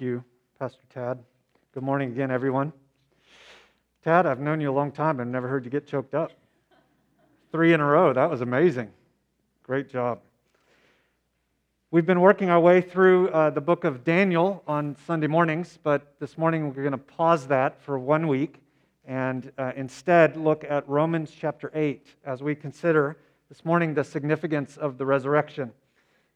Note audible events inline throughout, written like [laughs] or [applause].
Thank you, Pastor Tad. Good morning again, everyone. Tad, I've known you a long time. I've never heard you get choked up. Three in a row. That was amazing. Great job. We've been working our way through uh, the book of Daniel on Sunday mornings, but this morning we're going to pause that for one week and uh, instead look at Romans chapter 8 as we consider this morning the significance of the resurrection.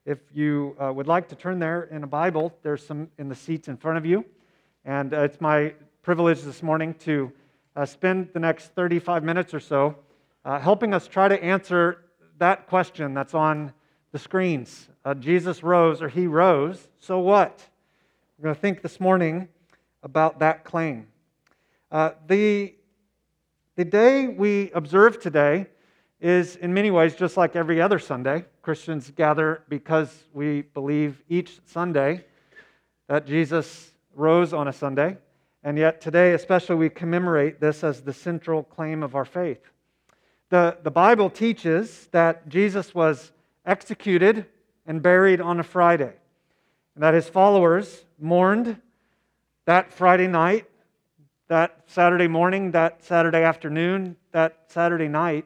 If you uh, would like to turn there in a Bible, there's some in the seats in front of you. And uh, it's my privilege this morning to uh, spend the next 35 minutes or so uh, helping us try to answer that question that's on the screens. Uh, Jesus rose, or he rose, so what? We're going to think this morning about that claim. Uh, the, the day we observe today is, in many ways, just like every other Sunday. Christians gather because we believe each Sunday that Jesus rose on a Sunday. And yet, today, especially, we commemorate this as the central claim of our faith. The, the Bible teaches that Jesus was executed and buried on a Friday, and that his followers mourned that Friday night, that Saturday morning, that Saturday afternoon, that Saturday night,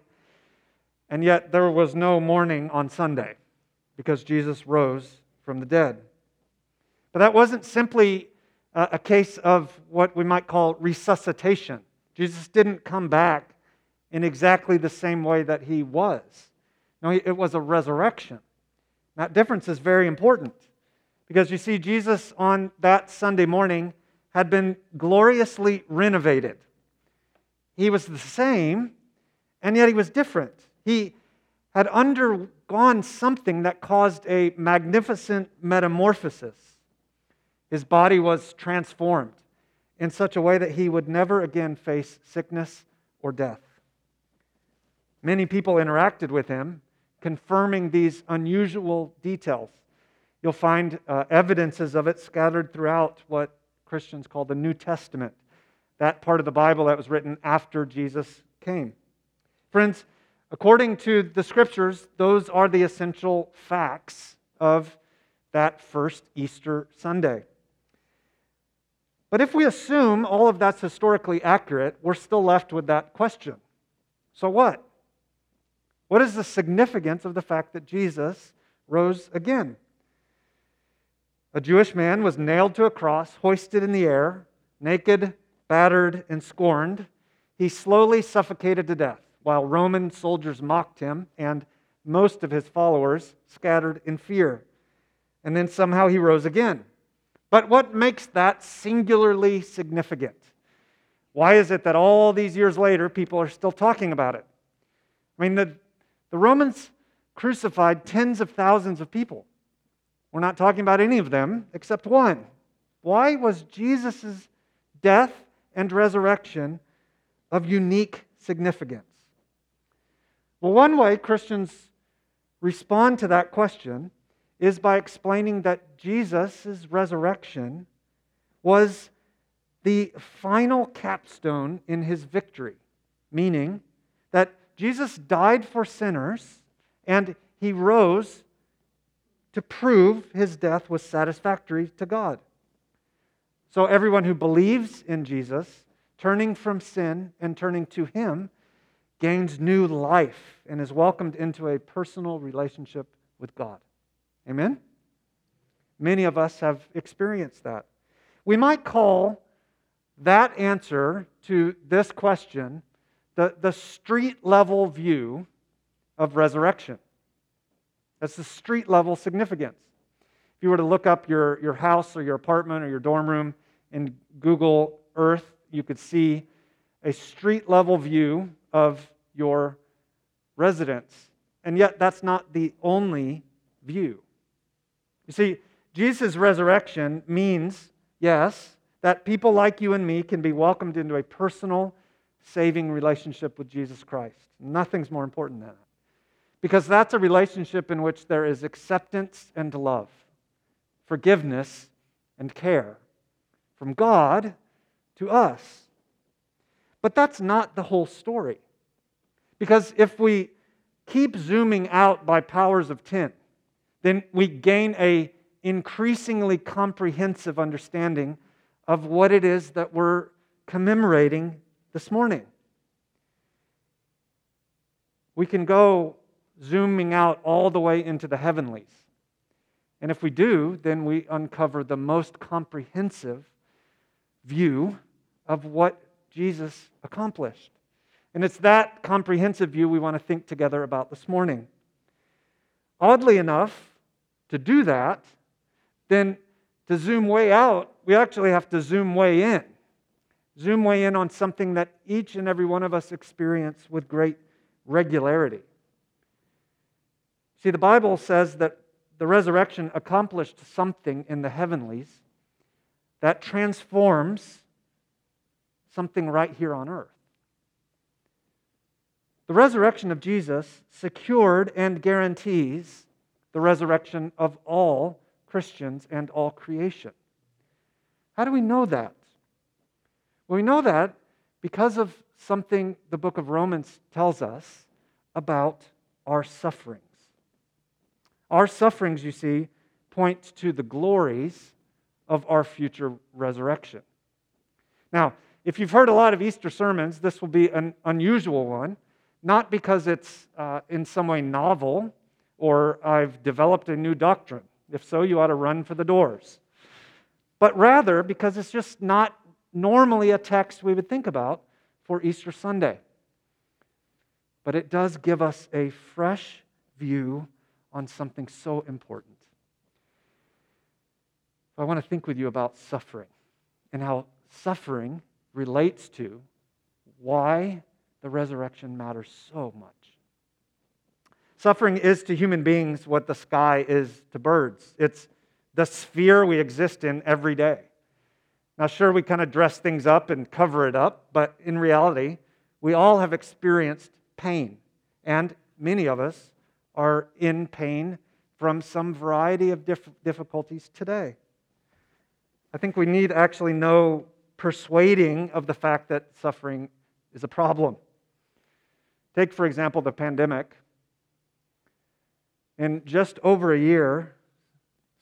and yet there was no mourning on Sunday because Jesus rose from the dead. But that wasn't simply a case of what we might call resuscitation. Jesus didn't come back in exactly the same way that he was. No, it was a resurrection. That difference is very important because you see, Jesus on that Sunday morning had been gloriously renovated. He was the same, and yet he was different. He had undergone something that caused a magnificent metamorphosis. His body was transformed in such a way that he would never again face sickness or death. Many people interacted with him, confirming these unusual details. You'll find uh, evidences of it scattered throughout what Christians call the New Testament, that part of the Bible that was written after Jesus came. Friends, according to the scriptures, those are the essential facts of that first Easter Sunday. But if we assume all of that's historically accurate, we're still left with that question. So what? What is the significance of the fact that Jesus rose again? A Jewish man was nailed to a cross, hoisted in the air, naked, battered, and scorned. He slowly suffocated to death while Roman soldiers mocked him and most of his followers scattered in fear. And then somehow he rose again. But what makes that singularly significant? Why is it that all these years later people are still talking about it? I mean, the, the Romans crucified tens of thousands of people. We're not talking about any of them except one. Why was Jesus' death and resurrection of unique significance? Well, one way Christians respond to that question is by explaining that Jesus' resurrection was the final capstone in his victory, meaning that Jesus died for sinners and he rose to prove his death was satisfactory to God. So, everyone who believes in Jesus, turning from sin and turning to him, gains new life and is welcomed into a personal relationship with God. Amen? Many of us have experienced that. We might call that answer to this question the, the street level view of resurrection. That's the street level significance. If you were to look up your, your house or your apartment or your dorm room in Google Earth, you could see a street level view of your residence. And yet, that's not the only view. You see, Jesus' resurrection means, yes, that people like you and me can be welcomed into a personal, saving relationship with Jesus Christ. Nothing's more important than that. Because that's a relationship in which there is acceptance and love, forgiveness and care from God to us. But that's not the whole story. Because if we keep zooming out by powers of 10, then we gain a increasingly comprehensive understanding of what it is that we're commemorating this morning. We can go zooming out all the way into the heavenlies. And if we do, then we uncover the most comprehensive view of what Jesus accomplished. And it's that comprehensive view we want to think together about this morning. Oddly enough, to do that, then to zoom way out, we actually have to zoom way in. Zoom way in on something that each and every one of us experience with great regularity. See, the Bible says that the resurrection accomplished something in the heavenlies that transforms something right here on earth. The resurrection of Jesus secured and guarantees the resurrection of all Christians and all creation. How do we know that? Well, we know that because of something the book of Romans tells us about our sufferings. Our sufferings, you see, point to the glories of our future resurrection. Now, if you've heard a lot of Easter sermons, this will be an unusual one, not because it's uh, in some way novel or I've developed a new doctrine. If so, you ought to run for the doors. But rather because it's just not normally a text we would think about for Easter Sunday. But it does give us a fresh view on something so important. I want to think with you about suffering and how suffering relates to why the resurrection matters so much. Suffering is to human beings what the sky is to birds. It's the sphere we exist in every day. Now, sure, we kind of dress things up and cover it up, but in reality, we all have experienced pain. And many of us are in pain from some variety of difficulties today. I think we need actually no persuading of the fact that suffering is a problem. Take, for example, the pandemic. In just over a year,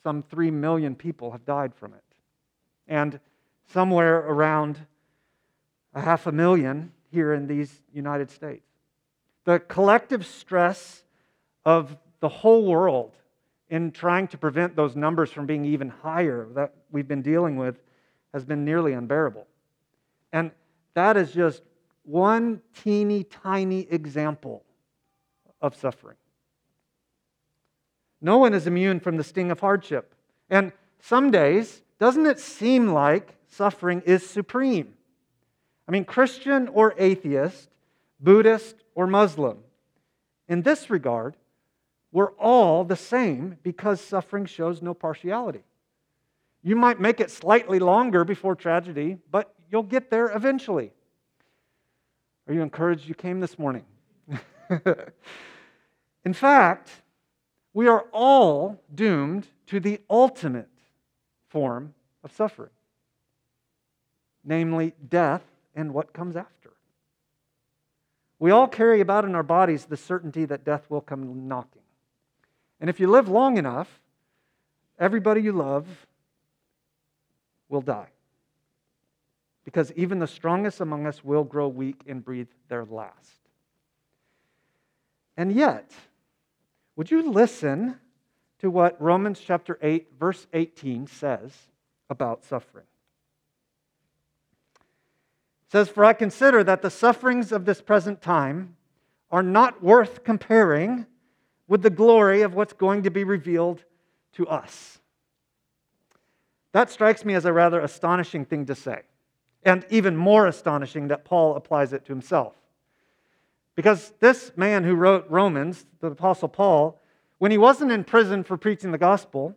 some 3 million people have died from it. And somewhere around a half a million here in these United States. The collective stress of the whole world in trying to prevent those numbers from being even higher that we've been dealing with has been nearly unbearable. And that is just one teeny tiny example of suffering. No one is immune from the sting of hardship. And some days, doesn't it seem like suffering is supreme? I mean, Christian or atheist, Buddhist or Muslim, in this regard, we're all the same because suffering shows no partiality. You might make it slightly longer before tragedy, but you'll get there eventually. Are you encouraged you came this morning? [laughs] In fact, we are all doomed to the ultimate form of suffering, namely death and what comes after. We all carry about in our bodies the certainty that death will come knocking. And if you live long enough, everybody you love will die. Because even the strongest among us will grow weak and breathe their last. And yet, would you listen to what Romans chapter 8, verse 18 says about suffering? It says, For I consider that the sufferings of this present time are not worth comparing with the glory of what's going to be revealed to us. That strikes me as a rather astonishing thing to say, and even more astonishing that Paul applies it to himself. Because this man who wrote Romans, the Apostle Paul, when he wasn't in prison for preaching the gospel,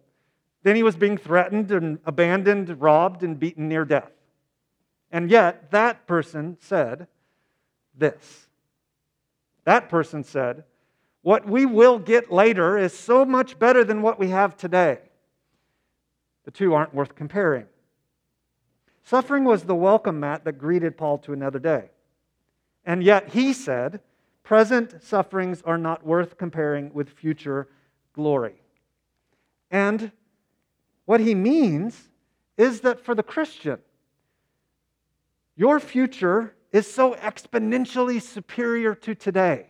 then he was being threatened and abandoned, robbed, and beaten near death. And yet, that person said this. That person said, What we will get later is so much better than what we have today. The two aren't worth comparing. Suffering was the welcome mat that greeted Paul to another day. And yet, he said, Present sufferings are not worth comparing with future glory. And What he means is that for the Christian, your future is so exponentially superior to today.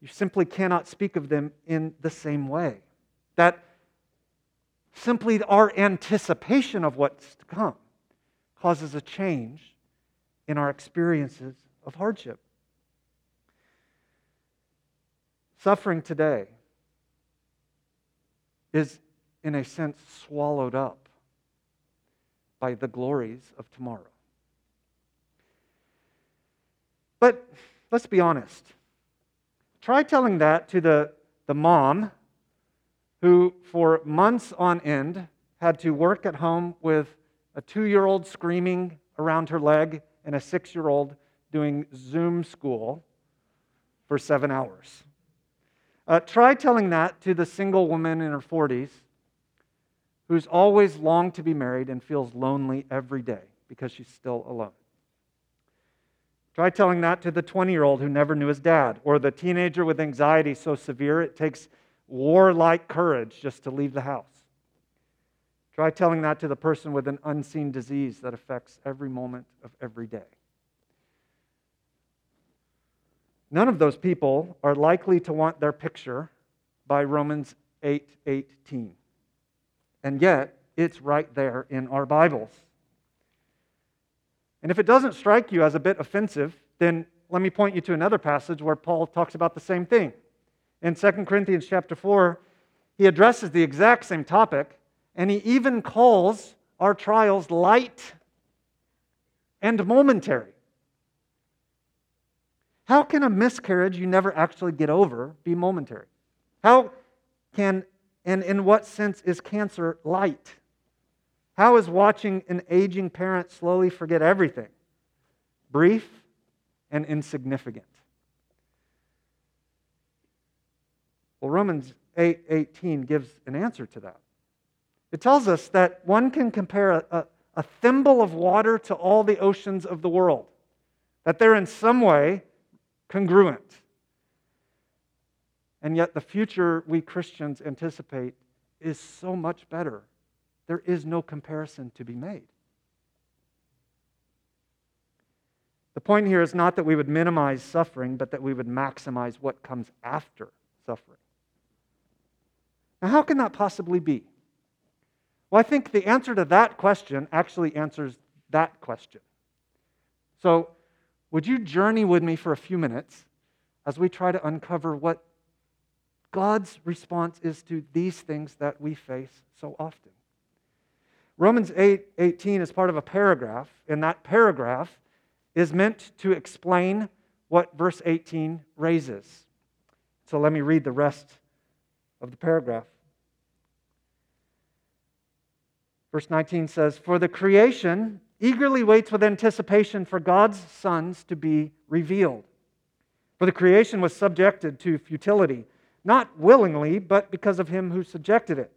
You simply cannot speak of them in the same way. That simply our anticipation of what's to come causes a change in our experiences of hardship. Suffering today is, in a sense, swallowed up by the glories of tomorrow. But let's be honest. Try telling that to the, the mom who, for months on end, had to work at home with a two year old screaming around her leg and a six year old doing Zoom school for seven hours. Uh, try telling that to the single woman in her 40s who's always longed to be married and feels lonely every day because she's still alone. Try telling that to the 20 year old who never knew his dad, or the teenager with anxiety so severe it takes warlike courage just to leave the house. Try telling that to the person with an unseen disease that affects every moment of every day. None of those people are likely to want their picture by Romans 8:18. and yet, it's right there in our Bibles. And if it doesn't strike you as a bit offensive, then let me point you to another passage where Paul talks about the same thing in 2 Corinthians chapter 4, he addresses the exact same topic, and he even calls our trials light and momentary. How can a miscarriage you never actually get over be momentary? How can, and in what sense is cancer light? How is watching an aging parent slowly forget everything brief and insignificant? Well, Romans 8 18 gives an answer to that. It tells us that one can compare a, a, a thimble of water to all the oceans of the world, that they're in some way congruent. And yet, the future we Christians anticipate is so much better. There is no comparison to be made. The point here is not that we would minimize suffering, but that we would maximize what comes after suffering. Now, how can that possibly be? Well, I think the answer to that question actually answers that question. So, would you journey with me for a few minutes as we try to uncover what God's response is to these things that we face so often? Romans 8 18 is part of a paragraph, and that paragraph is meant to explain what verse 18 raises. So let me read the rest of the paragraph. Verse 19 says, For the creation eagerly waits with anticipation for God's sons to be revealed. For the creation was subjected to futility, not willingly, but because of him who subjected it,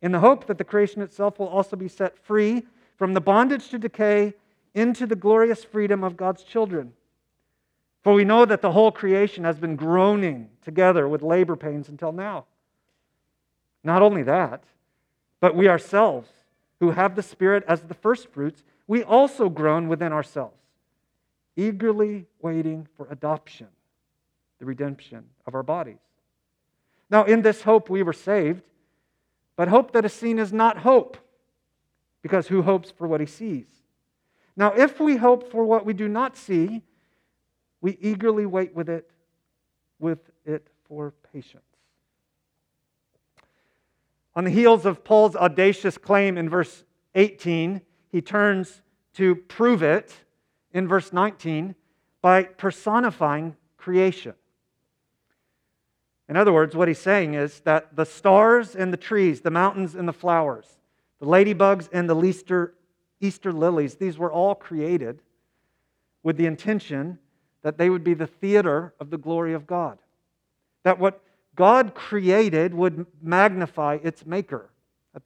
in the hope that the creation itself will also be set free from the bondage to decay into the glorious freedom of God's children. For we know that the whole creation has been groaning together with labor pains until now. Not only that, but we ourselves, who have the Spirit as the first fruits, we also groan within ourselves, eagerly waiting for adoption, the redemption of our bodies. Now, in this hope we were saved, but hope that is seen is not hope, because who hopes for what he sees? Now, if we hope for what we do not see, we eagerly wait with it, with it for patience. On the heels of Paul's audacious claim in verse 18, he turns to prove it in verse 19 by personifying creation. In other words, what he's saying is that the stars and the trees, the mountains and the flowers, the ladybugs and the Easter, Easter lilies, these were all created with the intention that they would be the theater of the glory of God. That what God created would magnify its maker.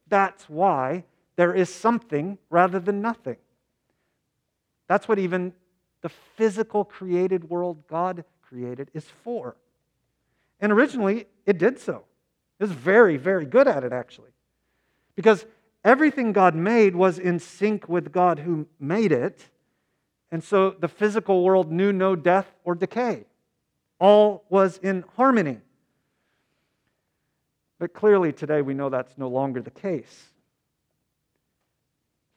That's why there is something rather than nothing. That's what even the physical created world God created is for. And originally, it did so. Is very, very good at it, actually. Because everything God made was in sync with God who made it. And so the physical world knew no death or decay. All was in harmony. But clearly today we know that's no longer the case.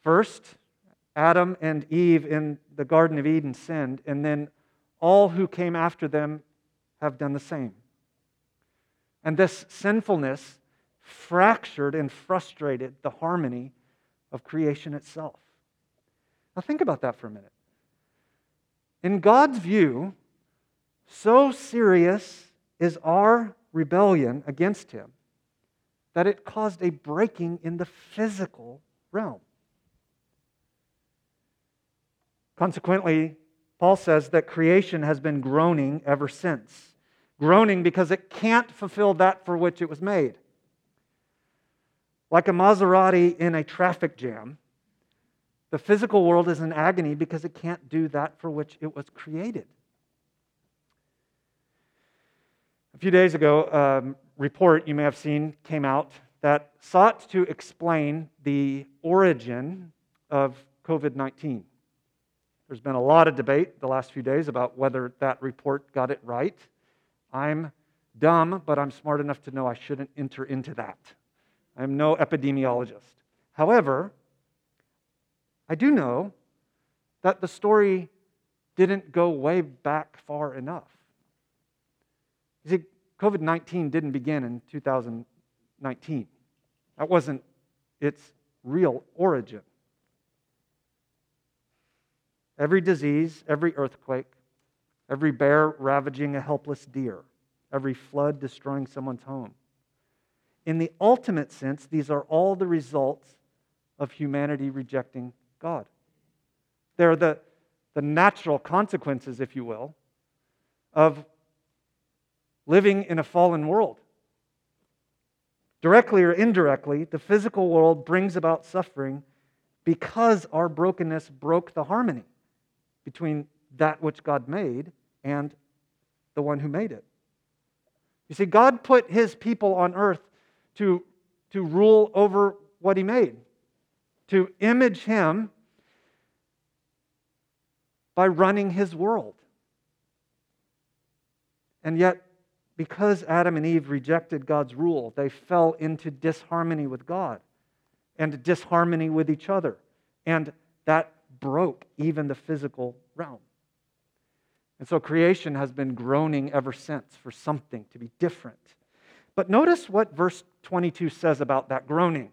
First, Adam and Eve in the Garden of Eden sinned, and then all who came after them have done the same. And this sinfulness fractured and frustrated the harmony of creation itself. Now, think about that for a minute. In God's view, so serious is our rebellion against Him that it caused a breaking in the physical realm. Consequently, Paul says that creation has been groaning ever since. Groaning because it can't fulfill that for which it was made. Like a Maserati in a traffic jam, the physical world is in agony because it can't do that for which it was created. A few days ago, a report you may have seen came out that sought to explain the origin of COVID 19. There's been a lot of debate the last few days about whether that report got it right. I'm dumb, but I'm smart enough to know I shouldn't enter into that. I'm no epidemiologist. However, I do know that the story didn't go way back far enough. You see, COVID 19 didn't begin in 2019, that wasn't its real origin. Every disease, every earthquake, every bear ravaging a helpless deer, every flood destroying someone's home in the ultimate sense, these are all the results of humanity rejecting God. They're the, the natural consequences, if you will, of living in a fallen world. Directly or indirectly, the physical world brings about suffering because our brokenness broke the harmony between that which God made and the one who made it. You see, God put his people on earth to, to rule over what he made, to image him by running his world. And yet, because Adam and Eve rejected God's rule, they fell into disharmony with God and disharmony with each other. And that broke even the physical realm. And so creation has been groaning ever since for something to be different. But notice what verse 22 says about that groaning.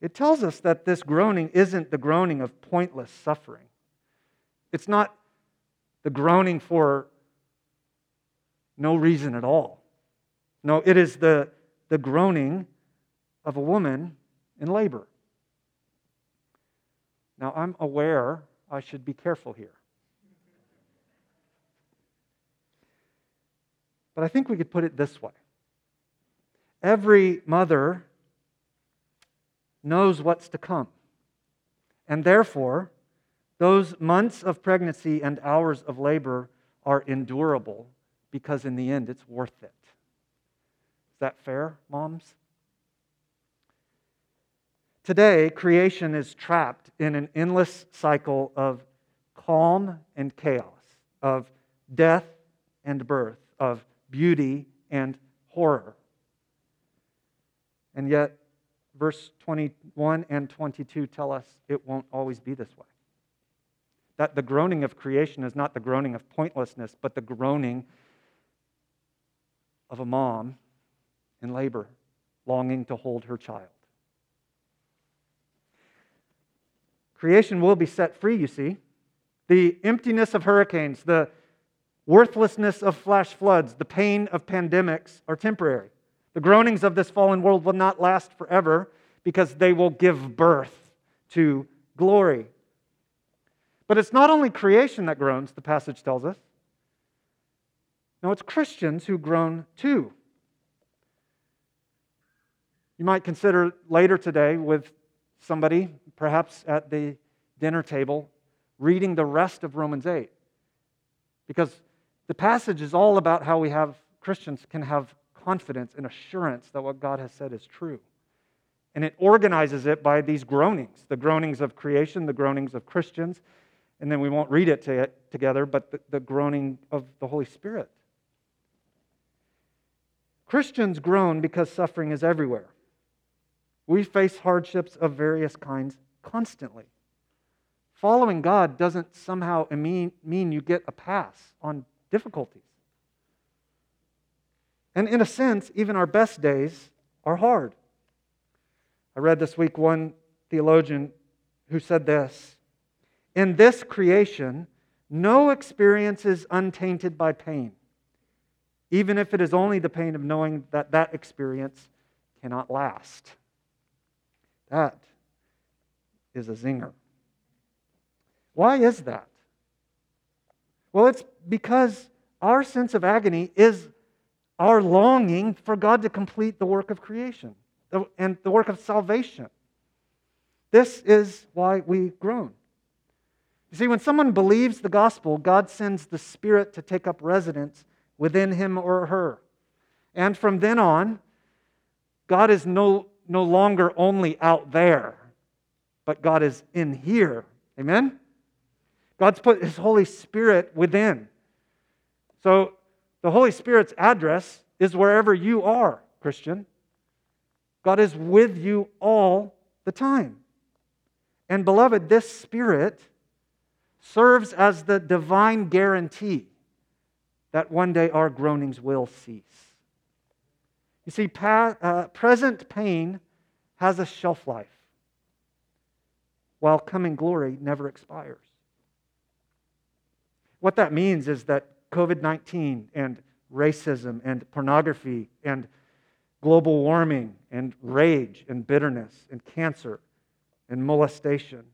It tells us that this groaning isn't the groaning of pointless suffering. It's not the groaning for no reason at all. No, it is the, the groaning of a woman in labor. Now, I'm aware I should be careful here. But I think we could put it this way every mother knows what's to come. And therefore, those months of pregnancy and hours of labor are endurable because in the end it's worth it. Is that fair, moms? Today, creation is trapped in an endless cycle of calm and chaos, of death and birth, of beauty, and horror. And yet, verse 21 and 22 tell us it won't always be this way. That the groaning of creation is not the groaning of pointlessness, but the groaning of a mom in labor, longing to hold her child. Creation will be set free, you see. The emptiness of hurricanes, the worthlessness of flash floods, the pain of pandemics are temporary. The groanings of this fallen world will not last forever because they will give birth to glory. But it's not only creation that groans, the passage tells us. No, it's Christians who groan too. You might consider later today with somebody, perhaps at the dinner table, reading the rest of Romans 8. Because the passage is all about how we have Christians can have confidence and assurance that what God has said is true. And it organizes it by these groanings the groanings of creation, the groanings of Christians, and then we won't read it, to together, but the, the groaning of the Holy Spirit. Christians groan because suffering is everywhere. We face hardships of various kinds constantly. Following God doesn't somehow mean, mean you get a pass on difficulties. And in a sense, even our best days are hard. I read this week one theologian who said this In this creation, no experience is untainted by pain, even if it is only the pain of knowing that that experience cannot last. That is a zinger. Why is that? Well, it's because our sense of agony is our longing for God to complete the work of creation and the work of salvation. This is why we groan. You see, when someone believes the gospel, God sends the Spirit to take up residence within him or her. And from then on, God is no, no longer only out there, but God is in here. Amen? God's put His Holy Spirit within. So the Holy Spirit's address is wherever you are, Christian. God is with you all the time. And beloved, this Spirit serves as the divine guarantee that one day our groanings will cease. You see, pa- uh, present pain has a shelf life, while coming glory never expires. What that means is that COVID 19 and racism and pornography and global warming and rage and bitterness and cancer and molestation,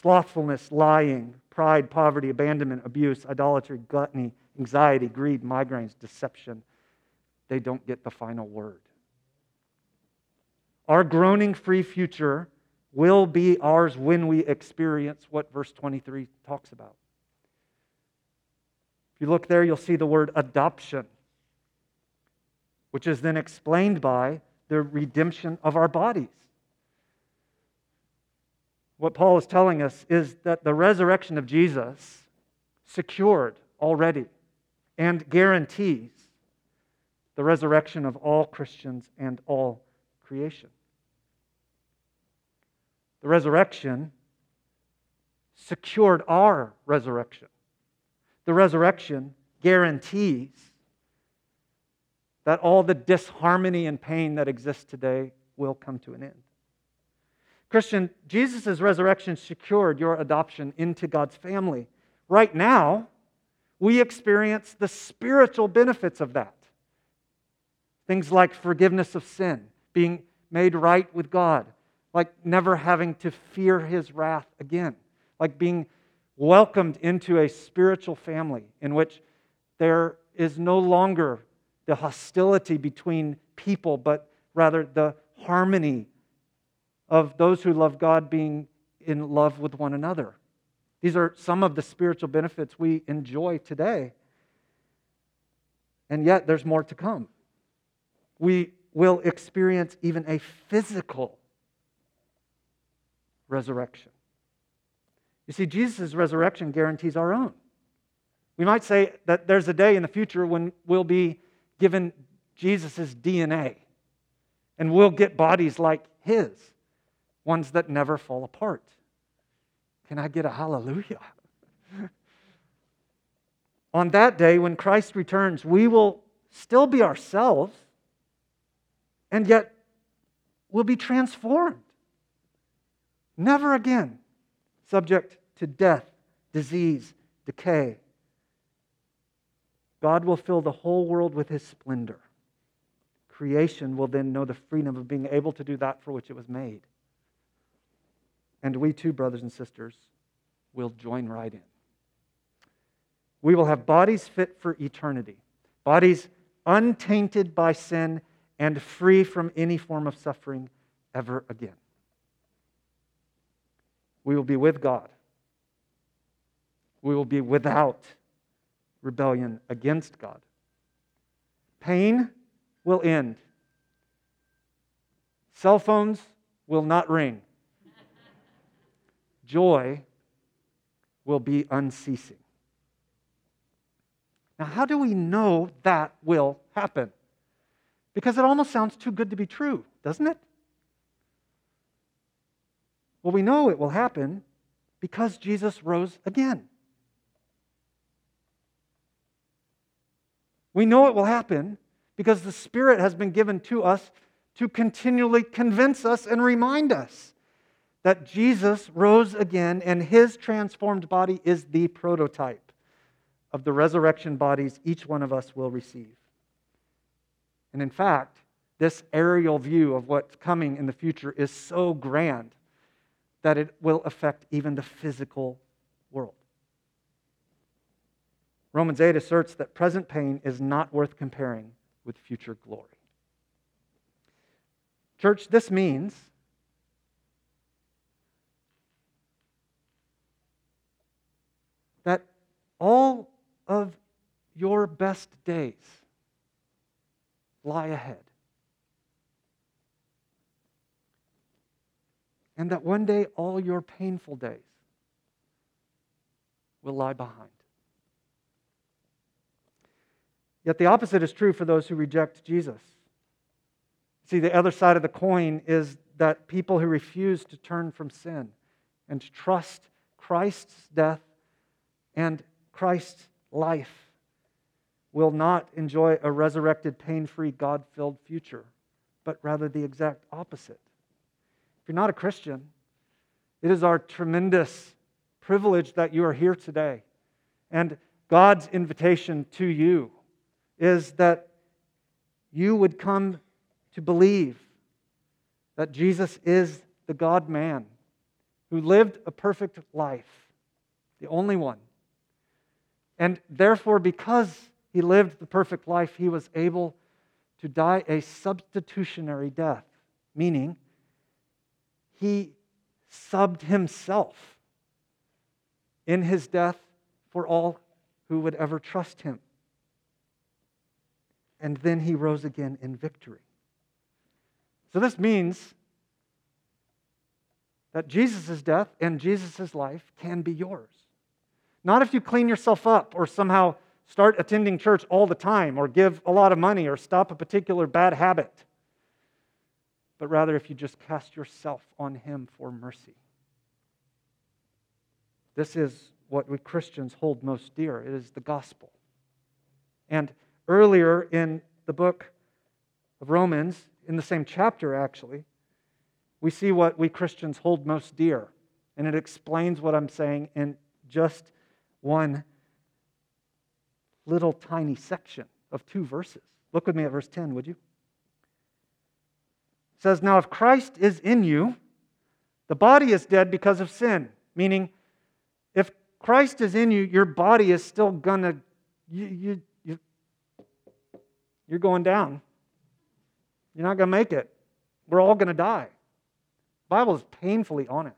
slothfulness, lying, pride, poverty, abandonment, abuse, idolatry, gluttony, anxiety, greed, migraines, deception. They don't get the final word. Our groaning free future will be ours when we experience what verse 23 talks about. If you look there, you'll see the word adoption, which is then explained by the redemption of our bodies. What Paul is telling us is that the resurrection of Jesus secured already and guarantees the resurrection of all Christians and all creation. The resurrection secured our resurrection the resurrection guarantees that all the disharmony and pain that exists today will come to an end. Christian, Jesus' resurrection secured your adoption into God's family. Right now, we experience the spiritual benefits of that. Things like forgiveness of sin, being made right with God, like never having to fear his wrath again, like being welcomed into a spiritual family in which there is no longer the hostility between people, but rather the harmony of those who love God being in love with one another. These are some of the spiritual benefits we enjoy today. And yet, there's more to come. We will experience even a physical resurrection. You see, Jesus' resurrection guarantees our own. We might say that there's a day in the future when we'll be given Jesus' DNA and we'll get bodies like his, ones that never fall apart. Can I get a hallelujah? [laughs] On that day, when Christ returns, we will still be ourselves, and yet we'll be transformed. Never again subject to death, disease, decay. God will fill the whole world with his splendor. Creation will then know the freedom of being able to do that for which it was made. And we too, brothers and sisters, will join right in. We will have bodies fit for eternity, bodies untainted by sin and free from any form of suffering ever again we will be with God. We will be without rebellion against God. Pain will end. Cell phones will not ring. Joy will be unceasing. Now, how do we know that will happen? Because it almost sounds too good to be true, doesn't it? Well, we know it will happen because Jesus rose again. We know it will happen because the Spirit has been given to us to continually convince us and remind us that Jesus rose again and his transformed body is the prototype of the resurrection bodies each one of us will receive. And in fact, this aerial view of what's coming in the future is so grand that it will affect even the physical world. Romans 8 asserts that present pain is not worth comparing with future glory. Church, this means that all of your best days lie ahead. And that one day all your painful days will lie behind. Yet the opposite is true for those who reject Jesus. See, the other side of the coin is that people who refuse to turn from sin and trust Christ's death and Christ's life will not enjoy a resurrected, pain free, God filled future, but rather the exact opposite. You're not a Christian, it is our tremendous privilege that you are here today. And God's invitation to you is that you would come to believe that Jesus is the God man who lived a perfect life, the only one. And therefore, because he lived the perfect life, he was able to die a substitutionary death, meaning he subbed himself in his death for all who would ever trust him. And then he rose again in victory. So this means that Jesus' death and Jesus' life can be yours. Not if you clean yourself up or somehow start attending church all the time or give a lot of money or stop a particular bad habit, but rather if you just cast yourself on Him for mercy. This is what we Christians hold most dear it is the gospel. And earlier in the book of Romans, in the same chapter actually, we see what we Christians hold most dear. And it explains what I'm saying in just one little tiny section of two verses. Look with me at verse 10, would you? Says, Now if Christ is in you, the body is dead because of sin. Meaning, if Christ is in you, your body is still gonna, you, you, you, you're going down. You're not gonna make it. We're all gonna die. The Bible is painfully honest.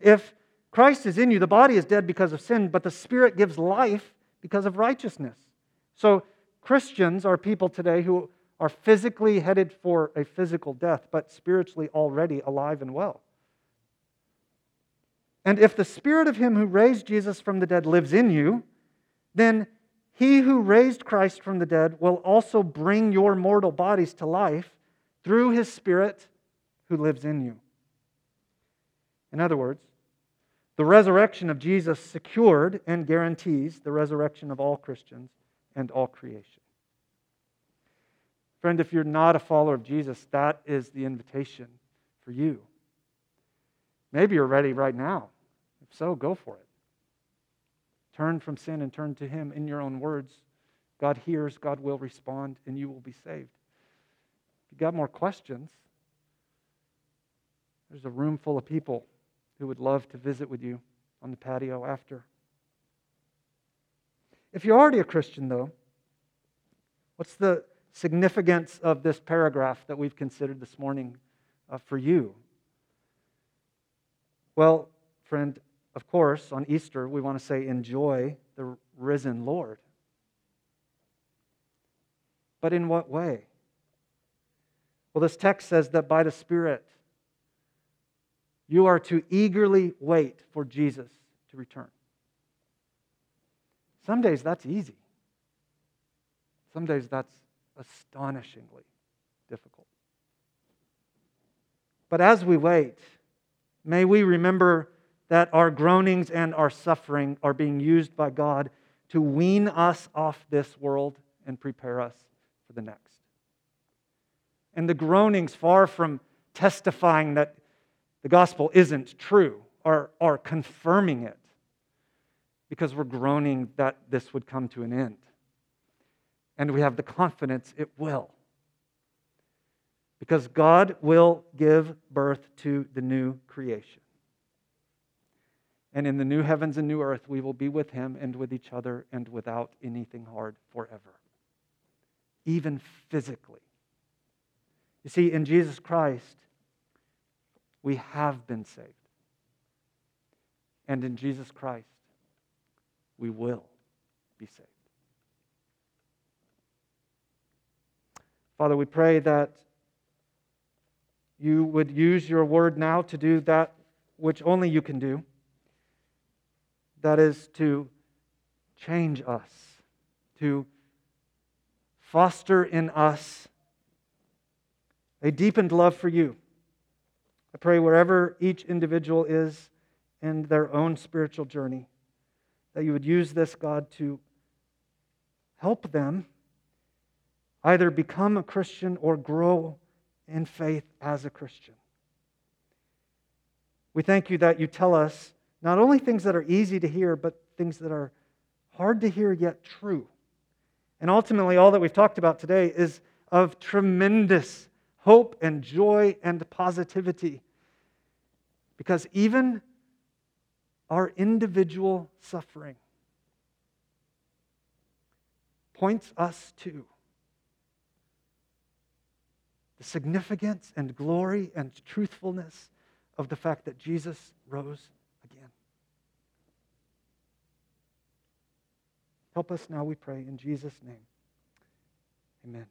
If Christ is in you, the body is dead because of sin, but the Spirit gives life because of righteousness. So, Christians are people today who are physically headed for a physical death, but spiritually already alive and well. And if the Spirit of Him who raised Jesus from the dead lives in you, then He who raised Christ from the dead will also bring your mortal bodies to life through His Spirit who lives in you. In other words, the resurrection of Jesus secured and guarantees the resurrection of all Christians and all creation. Friend, if you're not a follower of Jesus, that is the invitation for you. Maybe you're ready right now. If so, go for it. Turn from sin and turn to Him in your own words. God hears, God will respond, and you will be saved. If you've got more questions, there's a room full of people who would love to visit with you on the patio after. If you're already a Christian, though, what's the significance of this paragraph that we've considered this morning uh, for you? Well, friend, of course, on Easter, we want to say, enjoy the risen Lord. But in what way? Well, this text says that by the Spirit, you are to eagerly wait for Jesus to return. Some days that's easy, some days that's astonishingly difficult. But as we wait, may we remember that our groanings and our suffering are being used by God to wean us off this world and prepare us for the next. And the groanings, far from testifying that the gospel isn't true, are, are confirming it because we're groaning that this would come to an end. And we have the confidence it will. Because God will give birth to the new creation. And in the new heavens and new earth, we will be with Him and with each other and without anything hard forever, even physically. You see, in Jesus Christ, we have been saved. And in Jesus Christ, we will be saved. Father, we pray that you would use your word now to do that which only you can do. That is to change us, to foster in us a deepened love for you. I pray wherever each individual is in their own spiritual journey, that you would use this, God, to help them either become a Christian or grow in faith as a Christian. We thank you that you tell us not only things that are easy to hear, but things that are hard to hear yet true. And ultimately, all that we've talked about today is of tremendous hope and joy and positivity. Because even our individual suffering points us to the significance and glory and truthfulness of the fact that Jesus rose again. Help us now, we pray, in Jesus' name. Amen.